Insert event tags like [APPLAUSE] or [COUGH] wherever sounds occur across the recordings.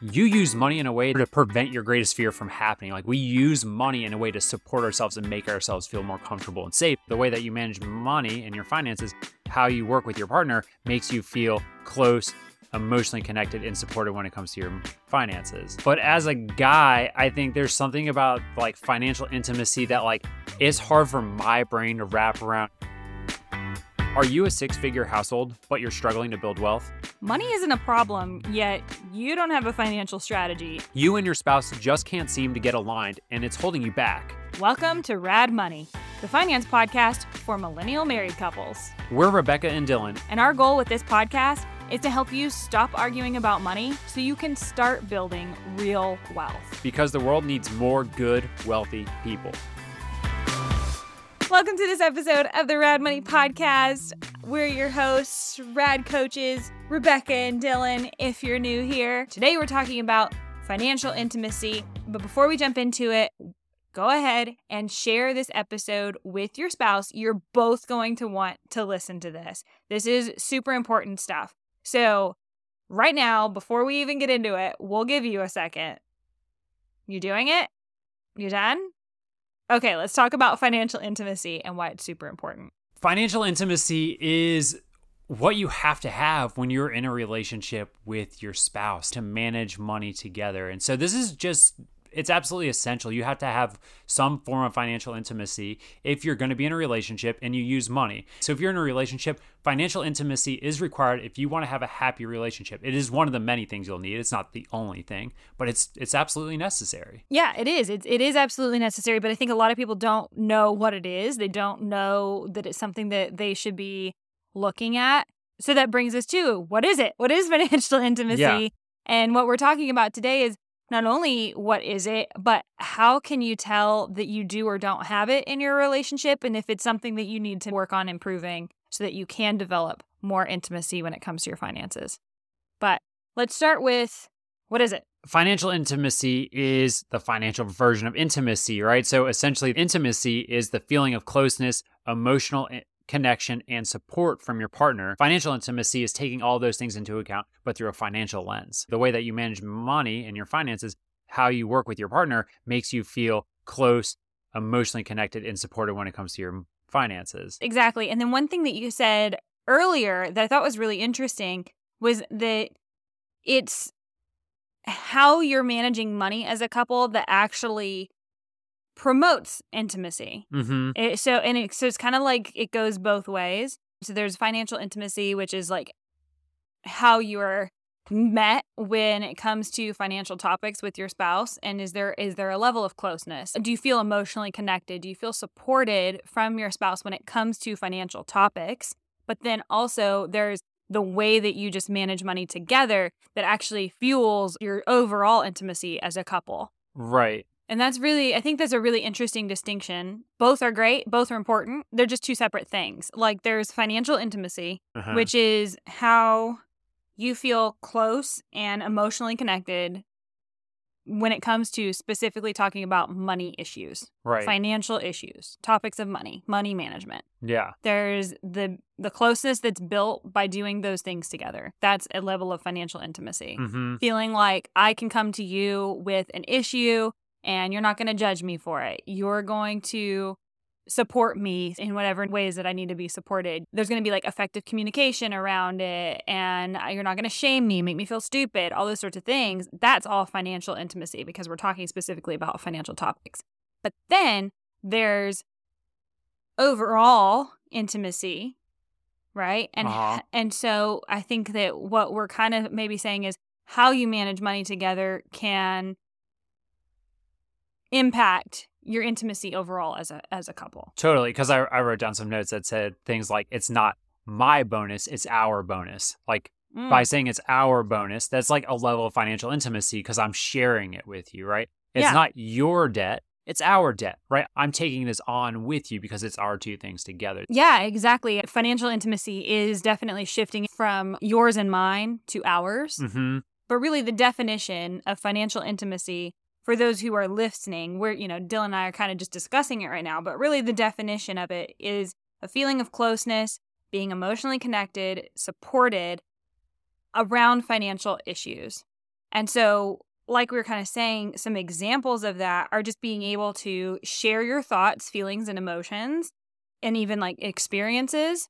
you use money in a way to prevent your greatest fear from happening. Like we use money in a way to support ourselves and make ourselves feel more comfortable and safe. The way that you manage money and your finances, how you work with your partner makes you feel close, emotionally connected and supported when it comes to your finances. But as a guy, I think there's something about like financial intimacy that like it's hard for my brain to wrap around. Are you a six figure household, but you're struggling to build wealth? Money isn't a problem, yet you don't have a financial strategy. You and your spouse just can't seem to get aligned, and it's holding you back. Welcome to Rad Money, the finance podcast for millennial married couples. We're Rebecca and Dylan, And our goal with this podcast is to help you stop arguing about money so you can start building real wealth. because the world needs more good, wealthy people. Welcome to this episode of the Rad Money Podcast. We're your hosts, Rad Coaches, Rebecca and Dylan, if you're new here. Today we're talking about financial intimacy. But before we jump into it, go ahead and share this episode with your spouse. You're both going to want to listen to this. This is super important stuff. So, right now, before we even get into it, we'll give you a second. You doing it? You done? Okay, let's talk about financial intimacy and why it's super important. Financial intimacy is what you have to have when you're in a relationship with your spouse to manage money together. And so this is just it's absolutely essential. You have to have some form of financial intimacy if you're going to be in a relationship and you use money. So if you're in a relationship, financial intimacy is required if you want to have a happy relationship. It is one of the many things you'll need. It's not the only thing, but it's it's absolutely necessary. Yeah, it is. It, it is absolutely necessary, but I think a lot of people don't know what it is. They don't know that it's something that they should be looking at. So that brings us to what is it? What is [LAUGHS] financial intimacy? Yeah. And what we're talking about today is not only what is it, but how can you tell that you do or don't have it in your relationship and if it's something that you need to work on improving so that you can develop more intimacy when it comes to your finances. But let's start with what is it? Financial intimacy is the financial version of intimacy, right? So essentially, intimacy is the feeling of closeness, emotional i- connection, and support from your partner. Financial intimacy is taking all those things into account, but through a financial lens. The way that you manage money and your finances, how you work with your partner, makes you feel close, emotionally connected, and supported when it comes to your finances. Exactly. And then one thing that you said earlier that I thought was really interesting was that it's how you're managing money as a couple that actually promotes intimacy. Mm-hmm. It, so and it, so it's kind of like it goes both ways. So there's financial intimacy, which is like how you're met when it comes to financial topics with your spouse and is there is there a level of closeness do you feel emotionally connected do you feel supported from your spouse when it comes to financial topics but then also there's the way that you just manage money together that actually fuels your overall intimacy as a couple Right. And that's really, I think that's a really interesting distinction. Both are great, both are important. They're just two separate things. Like there's financial intimacy, Uh-huh. which is how you feel close and emotionally connected when it comes to specifically talking about money issues, right. financial issues, topics of money, money management. yeah. There's the the closeness that's built by doing those things together. That's a level of financial intimacy Mm-hmm. feeling like I can come to you with an issue and you're not going to judge me for it. You're going to support me in whatever ways that I need to be supported. There's going to be like effective communication around it and you're not going to shame me, make me feel stupid, all those sorts of things. That's all financial intimacy because we're talking specifically about financial topics. But then there's overall intimacy, right? And Uh-huh. and so I think that what we're kind of maybe saying is how you manage money together can impact your intimacy overall as a as a couple. Totally, because I, I wrote down some notes that said things like it's not my bonus, it's our bonus. Like Mm. by saying it's our bonus, that's like a level of financial intimacy because I'm sharing it with you, right? It's Yeah. not your debt, it's our debt, right? I'm taking this on with you because it's our two things together. Yeah, exactly. Financial intimacy is definitely shifting from yours and mine to ours. Mm-hmm. But really, the definition of financial intimacy for those who are listening, we're, you know, Dylan and I are kind of just discussing it right now, but really the definition of it is a feeling of closeness, being emotionally connected, supported around financial issues. And so, like we were kind of saying, some examples of that are just being able to share your thoughts, feelings, and emotions, and even like experiences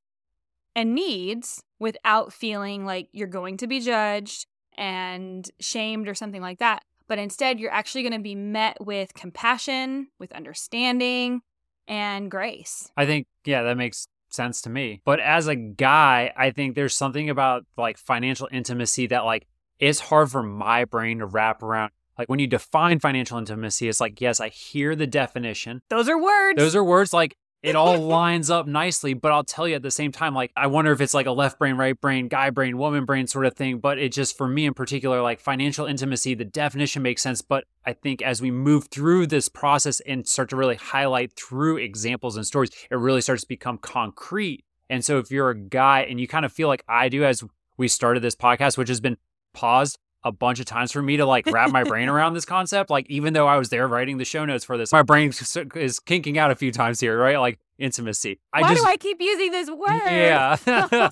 and needs without feeling like you're going to be judged and shamed or something like that. But instead, you're actually going to be met with compassion, with understanding, and grace. I think, yeah, that makes sense to me. But as a guy, I think there's something about like financial intimacy that like it's hard for my brain to wrap around. Like when you define financial intimacy, it's like, yes, I hear the definition. Those are words. Those are words like it all lines up nicely. But I'll tell you at the same time, like, I wonder if it's like a left brain, right brain, guy brain, woman brain sort of thing. But it just, for me in particular, like financial intimacy, the definition makes sense. But I think as we move through this process and start to really highlight through examples and stories, it really starts to become concrete. And so if you're a guy and you kind of feel like I do as we started this podcast, which has been paused a bunch of times for me to like wrap my brain [LAUGHS] around this concept. Like, even though I was there writing the show notes for this, my brain is kinking out a few times here, right? Like, intimacy. I Why just, do I keep using this word? [LAUGHS] [LAUGHS] Yeah.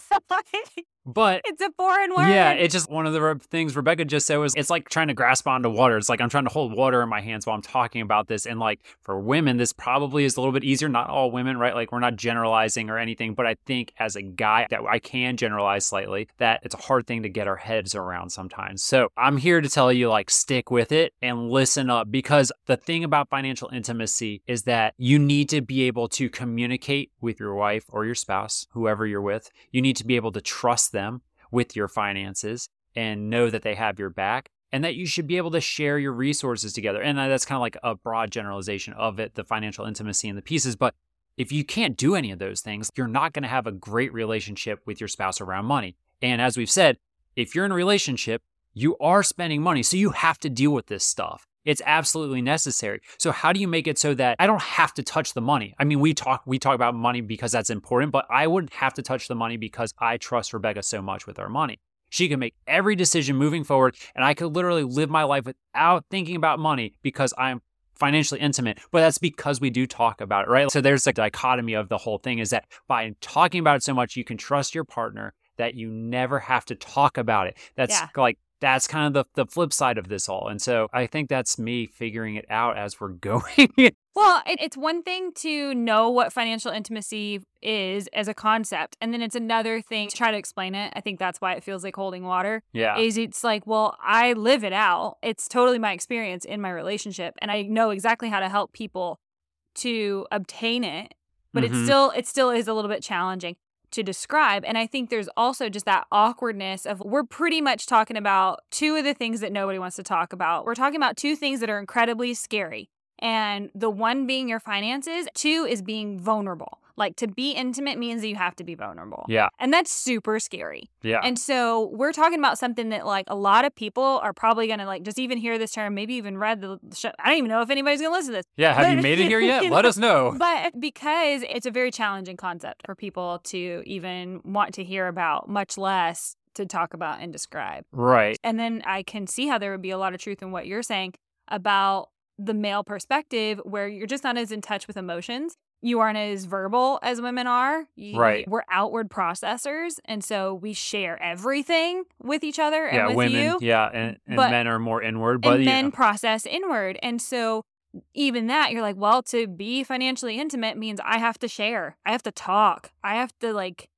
But it's a foreign word. Yeah, it's just one of the things Rebecca just said was it's like trying to grasp onto water. It's like I'm trying to hold water in my hands while I'm talking about this. And like for women, this probably is a little bit easier. Not all women, right? Like we're not generalizing or anything, but I think as a guy that I can generalize slightly that it's a hard thing to get our heads around sometimes. So I'm here to tell you like stick with it and listen up because the thing about financial intimacy is that you need to be able to communicate with your wife or your spouse, whoever you're with. You need to be able to trust them with your finances and know that they have your back and that you should be able to share your resources together. And uh, that's kind of like a broad generalization of it, the financial intimacy and the pieces. But if you can't do any of those things, you're not going to have a great relationship with your spouse around money. And as we've said, if you're in a relationship, you are spending money. So you have to deal with this stuff. It's absolutely necessary. So how do you make it so that I don't have to touch the money? I mean, we talk we talk about money because that's important, but I wouldn't have to touch the money because I trust Rebecca so much with our money. She can make every decision moving forward, and I could literally live my life without thinking about money because I'm financially intimate, but that's because we do talk about it, right? So there's a dichotomy of the whole thing is that by talking about it so much, you can trust your partner that you never have to talk about it. That's yeah. like that's kind of the, the flip side of this all. And so I think that's me figuring it out as we're [LAUGHS] going. well, it's one thing to know what financial intimacy is as a concept. And then it's another thing to try to explain it. I think that's why it feels like holding water. Yeah. Is it's like, well, I live it out. It's totally my experience in my relationship. And I know exactly how to help people to obtain it. But mm-hmm. it still it still is a little bit challenging to describe. And I think there's also just that awkwardness of we're pretty much talking about two of the things that nobody wants to talk about. We're talking about two things that are incredibly scary. And the one being your finances, two is being vulnerable. Like to be intimate means that you have to be vulnerable. Yeah. And that's super scary. Yeah. And so we're talking about something that like a lot of people are probably going to like just even hear this term, maybe even read the show. I don't even know if anybody's going to listen to this. Yeah. Have but, you made it here [LAUGHS] yet? Let us know. But because it's a very challenging concept for people to even want to hear about, much less to talk about and describe. Right. And then I can see how there would be a lot of truth in what you're saying about the male perspective where you're just not as in touch with emotions you aren't as verbal as women are. You, right. We're outward processors. And so we share everything with each other and yeah, with women, you. Yeah. And, and but, men are more inward. But and men process inward. And so even that, you're like, well, to be financially intimate means I have to share. I have to talk. I have to like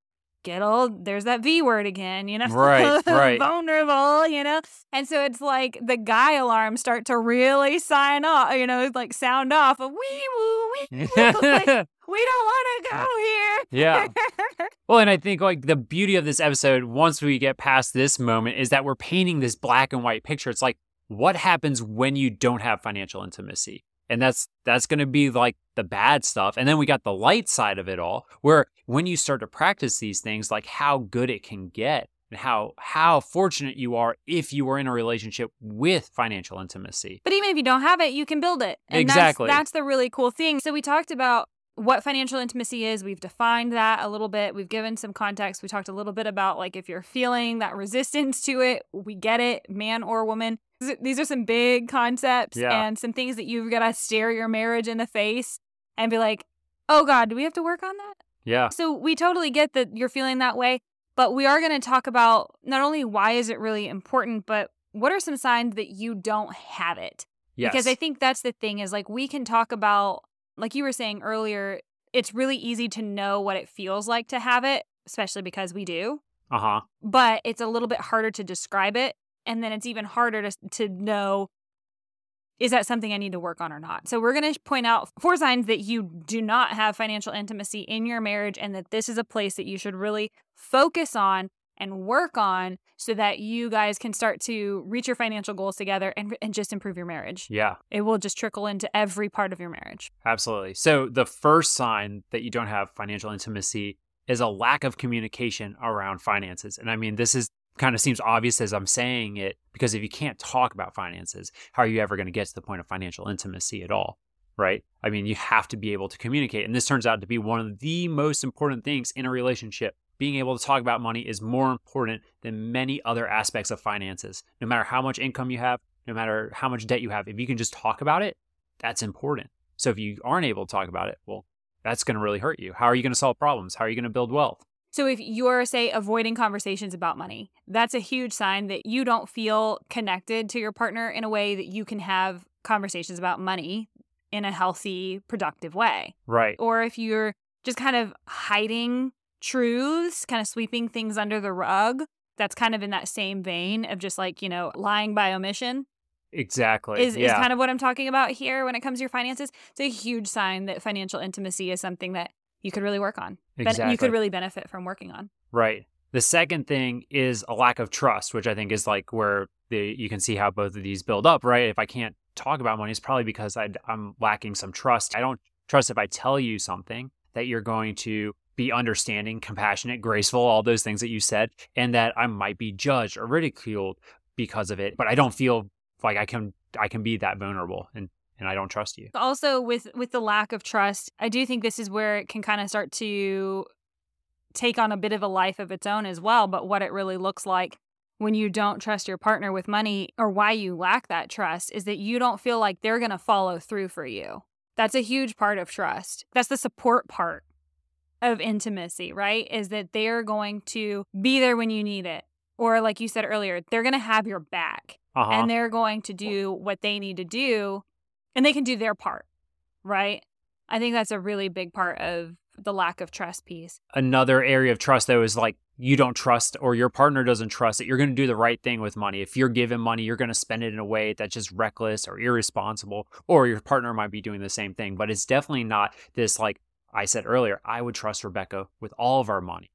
get all there's that V word again, you know? Right, [LAUGHS] right. Vulnerable, you know? And so it's like the guy alarms start to really sign off, you know, like sound off of wee woo, wee [LAUGHS] woo. like, we don't want to go here. Yeah. [LAUGHS] well, and I think like the beauty of this episode, once we get past this moment, is that we're painting this black and white picture. It's like, what happens when you don't have financial intimacy? And that's that's going to be like the bad stuff. And then we got the light side of it all where when you start to practice these things like how good it can get and how how fortunate you are if you are in a relationship with financial intimacy. But even if you don't have it you can build it. And exactly. that's, that's the really cool thing. So we talked about what financial intimacy is. We've defined that a little bit. We've given some context. We talked a little bit about like if you're feeling that resistance to it, we get it, man or woman. These are some big concepts yeah. and some things that you've got to stare your marriage in the face and be like, oh God, do we have to work on that? Yeah. So we totally get that you're feeling that way, but we are going to talk about not only why is it really important, but what are some signs that you don't have it? Yes. Because I think that's the thing is like we can talk about, like you were saying earlier, it's really easy to know what it feels like to have it, especially because we do. uh huh. But it's a little bit harder to describe it. And then it's even harder to, to know is that something I need to work on or not? So, we're going to point out four signs that you do not have financial intimacy in your marriage and that this is a place that you should really focus on and work on so that you guys can start to reach your financial goals together and, and just improve your marriage. Yeah. It will just trickle into every part of your marriage. Absolutely. So the first sign that you don't have financial intimacy is a lack of communication around finances. And I mean, this is kind of seems obvious as I'm saying it because if you can't talk about finances, how are you ever going to get to the point of financial intimacy at all? Right? I mean, you have to be able to communicate. And this turns out to be one of the most important things in a relationship. Being able to talk about money is more important than many other aspects of finances. No matter how much income you have, no matter how much debt you have, if you can just talk about it, that's important. So if you aren't able to talk about it, well, that's going to really hurt you. How are you going to solve problems? How are you going to build wealth? So if you're, say, avoiding conversations about money, that's a huge sign that you don't feel connected to your partner in a way that you can have conversations about money in a healthy, productive way. Right. Or if you're just kind of hiding truths, kind of sweeping things under the rug, that's kind of in that same vein of just like, you know, lying by omission. Exactly. Is, is kind of what I'm talking about here when it comes to your finances. It's a huge sign that financial intimacy is something that you could really work on. Ben- exactly. you could really benefit from working on. Right. The second thing is a lack of trust, which I think is like where the you can see how both of these build up, right? If I can't talk about money, it's probably because i I'm lacking some trust. I don't trust if I tell you something that you're going to be understanding, compassionate, graceful, all those things that you said, and that I might be judged or ridiculed because of it. But I don't feel like I can I can be that vulnerable and and I don't trust you. Also with with the lack of trust, I do think this is where it can kind of start to take on a bit of a life of its own as well, but what it really looks like when you don't trust your partner with money or why you lack that trust is that you don't feel like they're going to follow through for you. That's a huge part of trust. That's the support part of intimacy, right? Is that they're going to be there when you need it. Or, like you said earlier, they're going to have your back Uh-huh. and they're going to do what they need to do and they can do their part, right? I think that's a really big part of the lack of trust piece. another area of trust though is like you don't trust or your partner doesn't trust that you're going to do the right thing with money. If you're given money, you're going to spend it in a way that's just reckless or irresponsible, or your partner might be doing the same thing. But it's definitely not this, like I said earlier, I would trust Rebecca with all of our money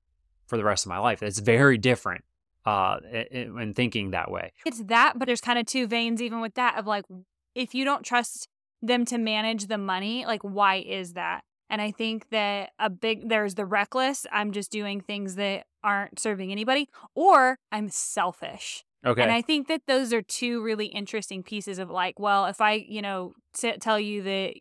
for the rest of my life. It's very different uh, in thinking that way. It's that, but there's kind of two veins even with that of like, if you don't trust them to manage the money, like, why is that? And I think that a big, there's the reckless, I'm just doing things that aren't serving anybody, or I'm selfish. Okay. And I think that those are two really interesting pieces of like, well, if I, you know, t- tell you that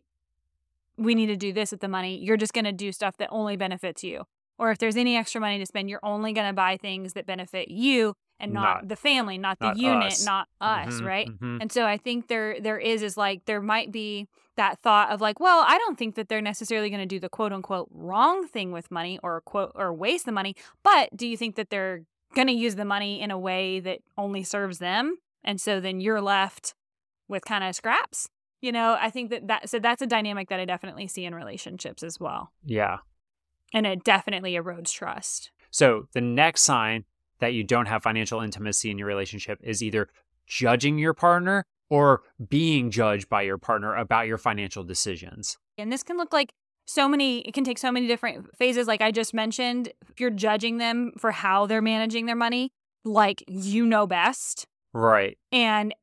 we need to do this with the money, you're just going to do stuff that only benefits you. Or if there's any extra money to spend, you're only going to buy things that benefit you and not, Not- the family, not the unit, us. not us, Mhm, right? mhm. And so I think there there is is like there might be that thought of like, well, I don't think that they're necessarily going to do the quote unquote wrong thing with money or quote or waste the money, but do you think that they're going to use the money in a way that only serves them? And so then you're left with kind of scraps. You know, I think that that so that's a dynamic that I definitely see in relationships as well. Yeah. And it definitely erodes trust. So the next sign that you don't have financial intimacy in your relationship is either judging your partner or being judged by your partner about your financial decisions. And this can look like so many, it can take so many different phases. Like I just mentioned, if you're judging them for how they're managing their money, like you know best. Right. And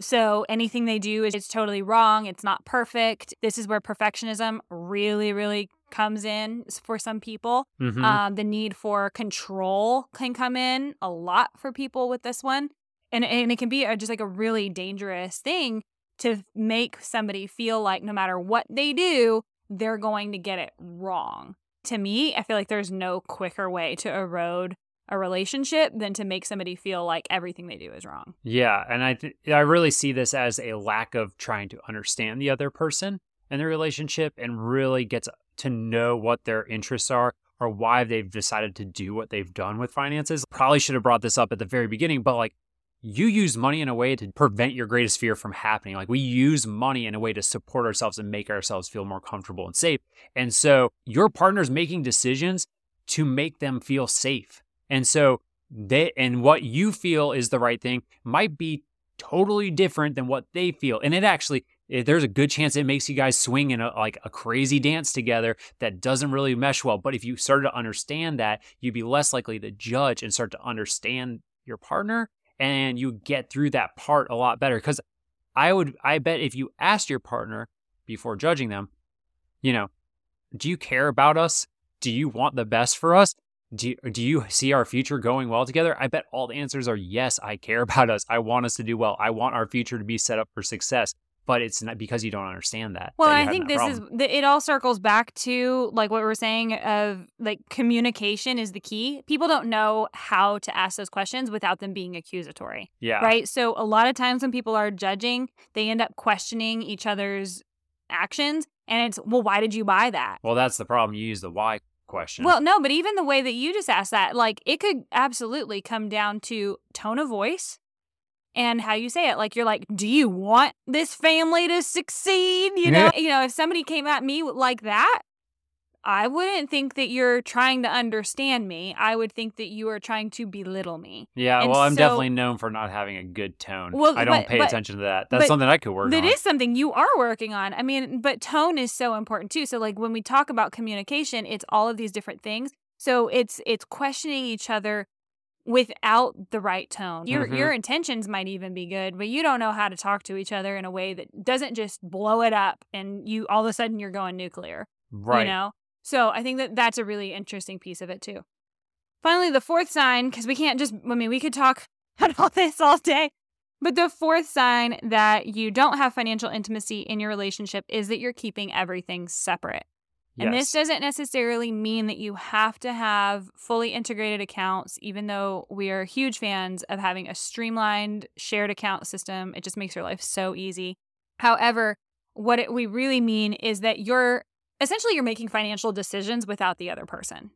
so anything they do is it's totally wrong. It's not perfect. This is where perfectionism really, really comes in for some people. Mhm. Um, the need for control can come in a lot for people with this one. And, and it can be just like a really dangerous thing to make somebody feel like no matter what they do, they're going to get it wrong. To me, I feel like there's no quicker way to erode a relationship than to make somebody feel like everything they do is wrong. Yeah, and I th- I really see this as a lack of trying to understand the other person and their relationship and really get to know what their interests are or why they've decided to do what they've done with finances. Probably should have brought this up at the very beginning, but like you use money in a way to prevent your greatest fear from happening. Like we use money in a way to support ourselves and make ourselves feel more comfortable and safe. And so your partner's making decisions to make them feel safe. And so they and what you feel is the right thing might be totally different than what they feel. And it actually eh, there's a good chance it makes you guys swing in a, like a crazy dance together that doesn't really mesh well. But if you started to understand that, you'd be less likely to judge and start to understand your partner and you get through that part a lot better. Because I would, I bet if you asked your partner before judging them, you know, do you care about us? Do you want the best for us? Do you, do you see our future going well together? I bet all the answers are yes, I care about us. I want us to do well. I want our future to be set up for success but it's not because you don't understand that. Well, that I think this problem. is it all circles back to like what we are saying of like communication is the key. People don't know how to ask those questions without them being accusatory. Yeah. Right? So a lot of times when people are judging, they end up questioning each other's actions and it's well, why did you buy that? Well, that's the problem. You use the why question. Well, no, but even the way that you just asked that, like it could absolutely come down to tone of voice and how you say it. Like you're like, do you want this family to succeed? You know, you know, if somebody came at me like that, I wouldn't think that you're trying to understand me. I would think that you are trying to belittle me. Yeah, And well, I'm so- definitely known for not having a good tone. Well, I don't but- pay but- attention to that. That's something I could work That on. is something you are working on. I mean, but tone is so important too. So like when we talk about communication, it's all of these different things. So it's it's questioning each other without the right tone. Your Mhm. your intentions might even be good, but you don't know how to talk to each other in a way that doesn't just blow it up and you all of a sudden you're going nuclear. right. You know? So I think that that's a really interesting piece of it too. Finally, the fourth sign, because we can't just, I mean, we could talk [LAUGHS] about this all day. But the fourth sign that you don't have financial intimacy in your relationship is that you're keeping everything separate. Yes. And this doesn't necessarily mean that you have to have fully integrated accounts, even though we are huge fans of having a streamlined shared account system. It just makes your life so easy. However, what it, we really mean is that you're essentially you're making financial decisions without the other person.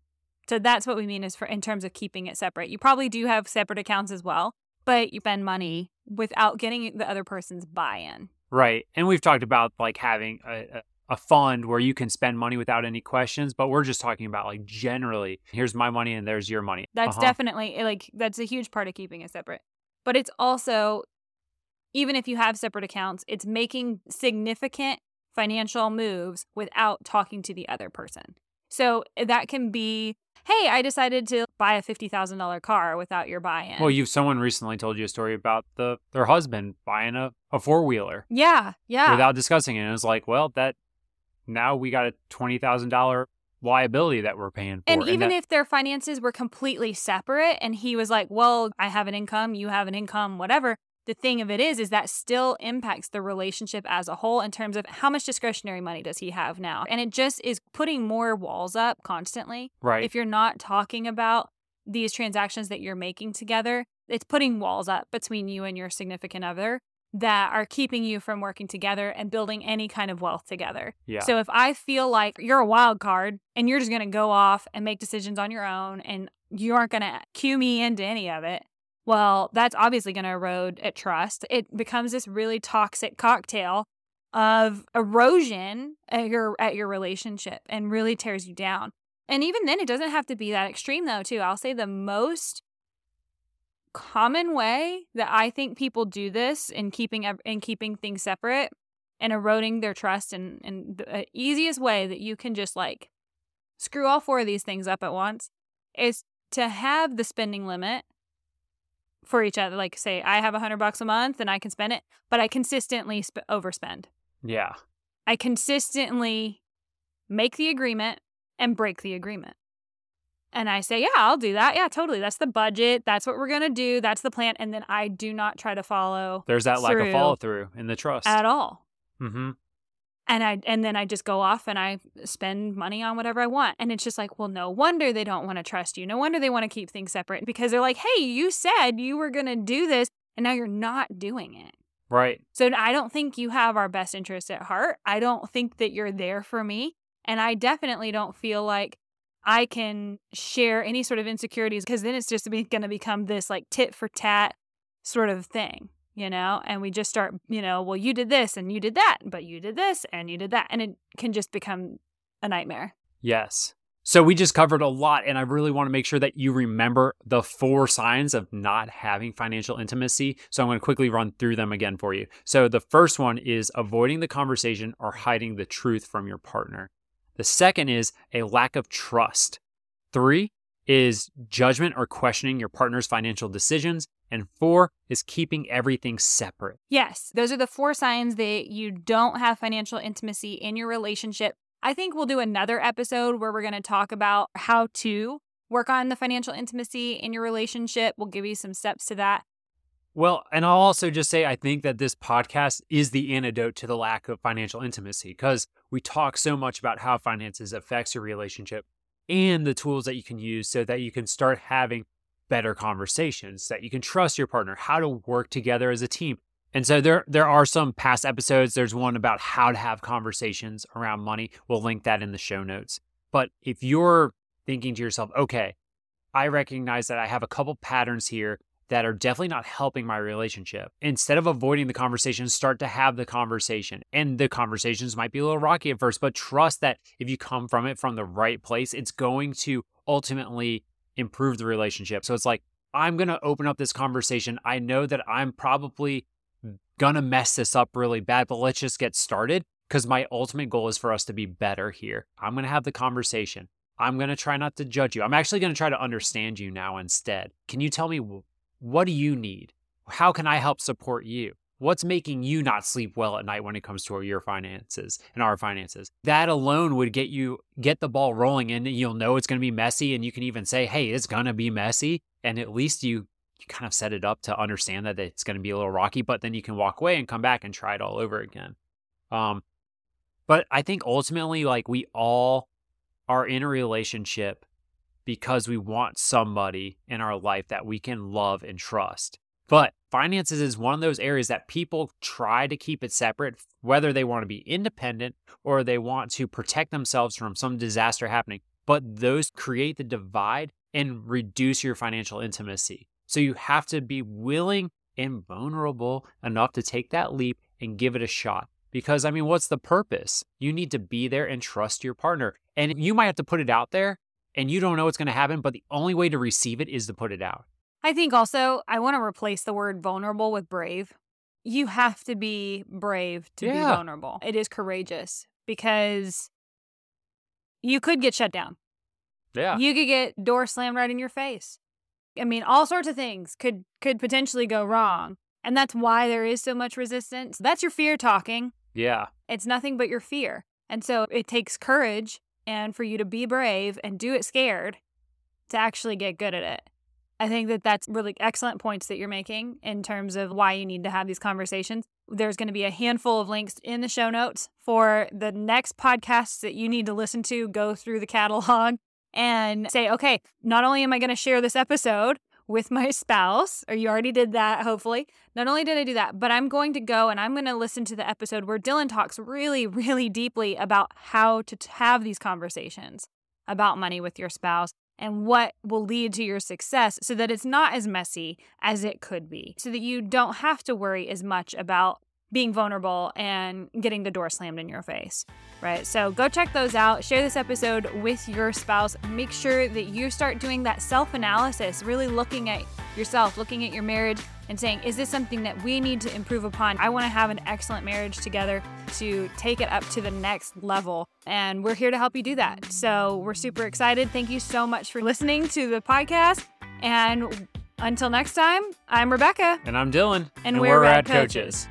So that's what we mean is for in terms of keeping it separate. You probably do have separate accounts as well, but you spend money without getting the other person's buy-in. Right. And we've talked about like having a, a, fund where you can spend money without any questions, but we're just talking about like generally, here's my money and there's your money. That's Uh-huh. definitely eh, like that's a huge part of keeping it separate. But it's also even if you have separate accounts, it's making significant financial moves without talking to the other person. So eh, that can be, hey, I decided to buy a fifty thousand dollar car without your buy-in. Well, you someone recently told you a story about the their husband buying a, a four wheeler yeah, yeah. without discussing it. And it's like, well, that now we got a twenty thousand dollar liability that we're paying for. and even that- if their finances were completely separate and he was like, well, I have an income, you have an income, whatever. The thing of it is, is that still impacts the relationship as a whole in terms of how much discretionary money does he have now? And it just is putting more walls up constantly. right. If you're not talking about these transactions that you're making together, it's putting walls up between you and your significant other that are keeping you from working together and building any kind of wealth together. yeah. So if I feel like you're a wild card and you're just going to go off and make decisions on your own and you aren't going to cue me into any of it, well, that's obviously going to erode at trust. It becomes this really toxic cocktail of erosion at your at your relationship and really tears you down. And even then it doesn't have to be that extreme though, too. I'll say the most common way that I think people do this in keeping in keeping things separate and eroding their trust and and the uh, easiest way that you can just like screw all four of these things up at once is to have the spending limit for each other like say i have a hundred bucks a month and i can spend it but i consistently sp- overspend. Yeah. i consistently make the agreement and break the agreement. And i say yeah i'll do that. Yeah totally. That's the budget. That's what we're gonna do. That's the plan. And then i do not try to follow There's that lack of follow through in the trust. at all. Mm-hmm. And I and then I just go off and I spend money on whatever I want. And it's just like, well, no wonder they don't want to trust you. No wonder they want to keep things separate because they're like, hey, you said you were gonna do this, and now you're not doing it. Right. So I don't think you have our best interest at heart. I don't think that you're there for me, and I definitely don't feel like I can share any sort of insecurities because then it's just going to become this like tit for tat sort of thing, you know, and we just start, you know, well, you did this and you did that, but you did this and you did that. And it can just become a nightmare. Yes. So we just covered a lot, and I really want to make sure that you remember the four signs of not having financial intimacy. So I'm going to quickly run through them again for you. So the first one is avoiding the conversation or hiding the truth from your partner. The second is a lack of trust. Three is judgment or questioning your partner's financial decisions. And four is keeping everything separate. Yes, those are the four signs that you don't have financial intimacy in your relationship. I think we'll do another episode where we're going to talk about how to work on the financial intimacy in your relationship. We'll give you some steps to that. Well, and I'll also just say I think that this podcast is the antidote to the lack of financial intimacy because we talk so much about how finances affects your relationship and the tools that you can use so that you can start having better conversations, that you can trust your partner, how to work together as a team. And so there there are some past episodes. There's one about how to have conversations around money. We'll link that in the show notes. But if you're thinking to yourself, okay, I recognize that I have a couple patterns here that are definitely not helping my relationship. Instead of avoiding the conversation, start to have the conversation. And the conversations might be a little rocky at first, but trust that if you come from it from the right place, it's going to ultimately improve the relationship. So it's like, I'm going to open up this conversation. I know that I'm probably gonna mess this up really bad, but let's just get started because my ultimate goal is for us to be better here. I'm gonna have the conversation. I'm gonna try not to judge you. I'm actually gonna try to understand you now instead. Can you tell me what do you need? How can I help support you? What's making you not sleep well at night when it comes to your finances and our finances? That alone would get you get the ball rolling and you'll know it's going to be messy and you can even say, "Hey, it's going to be messy." And at least you you kind of set it up to understand that it's going to be a little rocky, but then you can walk away and come back and try it all over again. Um, but I think ultimately, like we all are in a relationship because we want somebody in our life that we can love and trust. But finances is one of those areas that people try to keep it separate, whether they want to be independent or they want to protect themselves from some disaster happening. But those create the divide and reduce your financial intimacy. So you have to be willing and vulnerable enough to take that leap and give it a shot. Because, I mean, what's the purpose? You need to be there and trust your partner. And you might have to put it out there and you don't know what's going to happen, but the only way to receive it is to put it out. I think also I want to replace the word vulnerable with brave. You have to be brave to yeah. be vulnerable. It is courageous because you could get shut down. Yeah. You could get door slammed right in your face. I mean, all sorts of things could could potentially go wrong. And that's why there is so much resistance. That's your fear talking. Yeah. It's nothing but your fear. And so it takes courage and for you to be brave and do it scared to actually get good at it. I think that that's really excellent points that you're making in terms of why you need to have these conversations. There's going to be a handful of links in the show notes for the next podcasts that you need to listen to, go through the catalog and say, okay, not only am I going to share this episode with my spouse, or you already did that, hopefully. Not only did I do that, but I'm going to go and I'm going to listen to the episode where Dylan talks really, really deeply about how to have these conversations about money with your spouse and what will lead to your success so that it's not as messy as it could be, so that you don't have to worry as much about being vulnerable and getting the door slammed in your face, right? So go check those out. Share this episode with your spouse. Make sure that you start doing that self analysis, really looking at yourself, looking at your marriage, and saying, is this something that we need to improve upon? I want to have an excellent marriage together to take it up to the next level. And we're here to help you do that. So we're super excited. Thank you so much for listening to the podcast. And until next time, I'm Rebecca. And I'm Dylan. And, and we're, we're Rad, coaches. coaches.